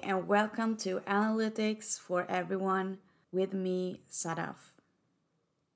And welcome to Analytics for Everyone with me, Sadaf.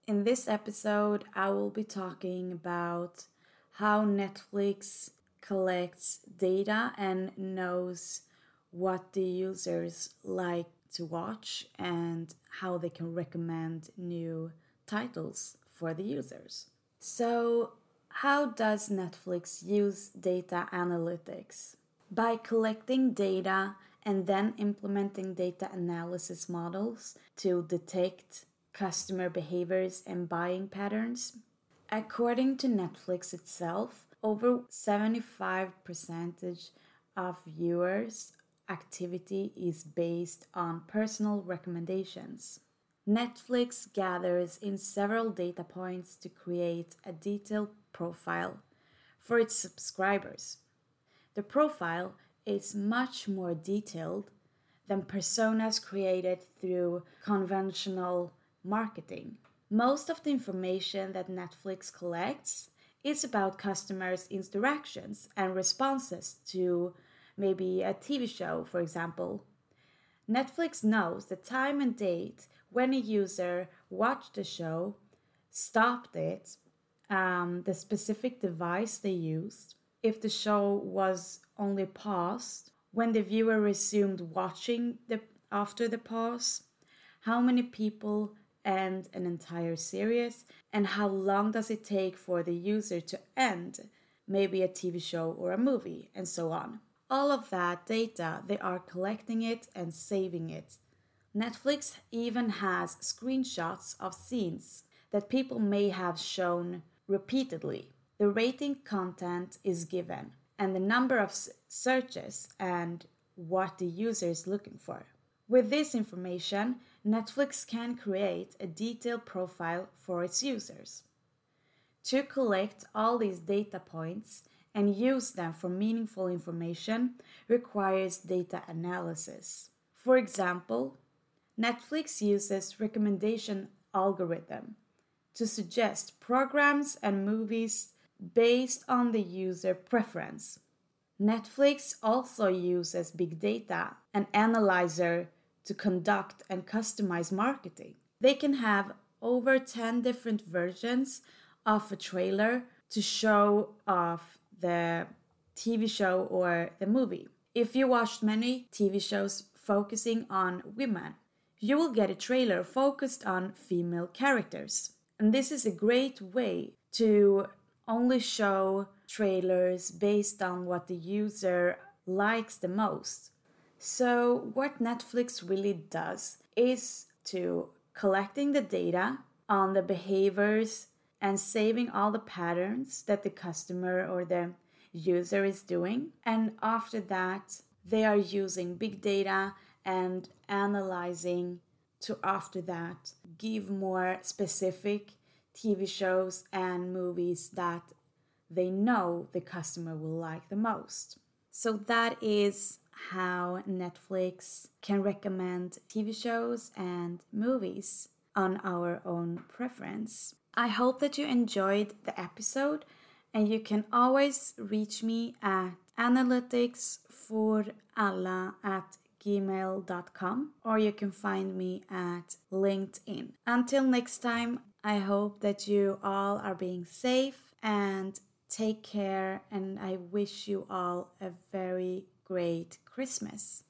In this episode, I will be talking about how Netflix collects data and knows what the users like to watch and how they can recommend new titles for the users. So, how does Netflix use data analytics? By collecting data and then implementing data analysis models to detect customer behaviors and buying patterns. According to Netflix itself, over 75% of viewers' activity is based on personal recommendations. Netflix gathers in several data points to create a detailed profile for its subscribers. The profile is much more detailed than personas created through conventional marketing. Most of the information that Netflix collects is about customers' interactions and responses to maybe a TV show, for example. Netflix knows the time and date when a user watched the show, stopped it, um, the specific device they used, if the show was only paused, when the viewer resumed watching the, after the pause, how many people end an entire series, and how long does it take for the user to end maybe a TV show or a movie, and so on. All of that data, they are collecting it and saving it. Netflix even has screenshots of scenes that people may have shown repeatedly the rating content is given and the number of searches and what the user is looking for. With this information, Netflix can create a detailed profile for its users. To collect all these data points and use them for meaningful information requires data analysis. For example, Netflix uses recommendation algorithm to suggest programs and movies based on the user preference. Netflix also uses big data and analyzer to conduct and customize marketing. They can have over 10 different versions of a trailer to show off the TV show or the movie. If you watched many TV shows focusing on women, you will get a trailer focused on female characters. And this is a great way to only show trailers based on what the user likes the most. So, what Netflix really does is to collecting the data on the behaviors and saving all the patterns that the customer or the user is doing. And after that, they are using big data and analyzing to after that give more specific TV shows and movies that they know the customer will like the most. So that is how Netflix can recommend TV shows and movies on our own preference. I hope that you enjoyed the episode and you can always reach me at analyticsforalla at gmail.com or you can find me at LinkedIn. Until next time, I hope that you all are being safe and take care, and I wish you all a very great Christmas.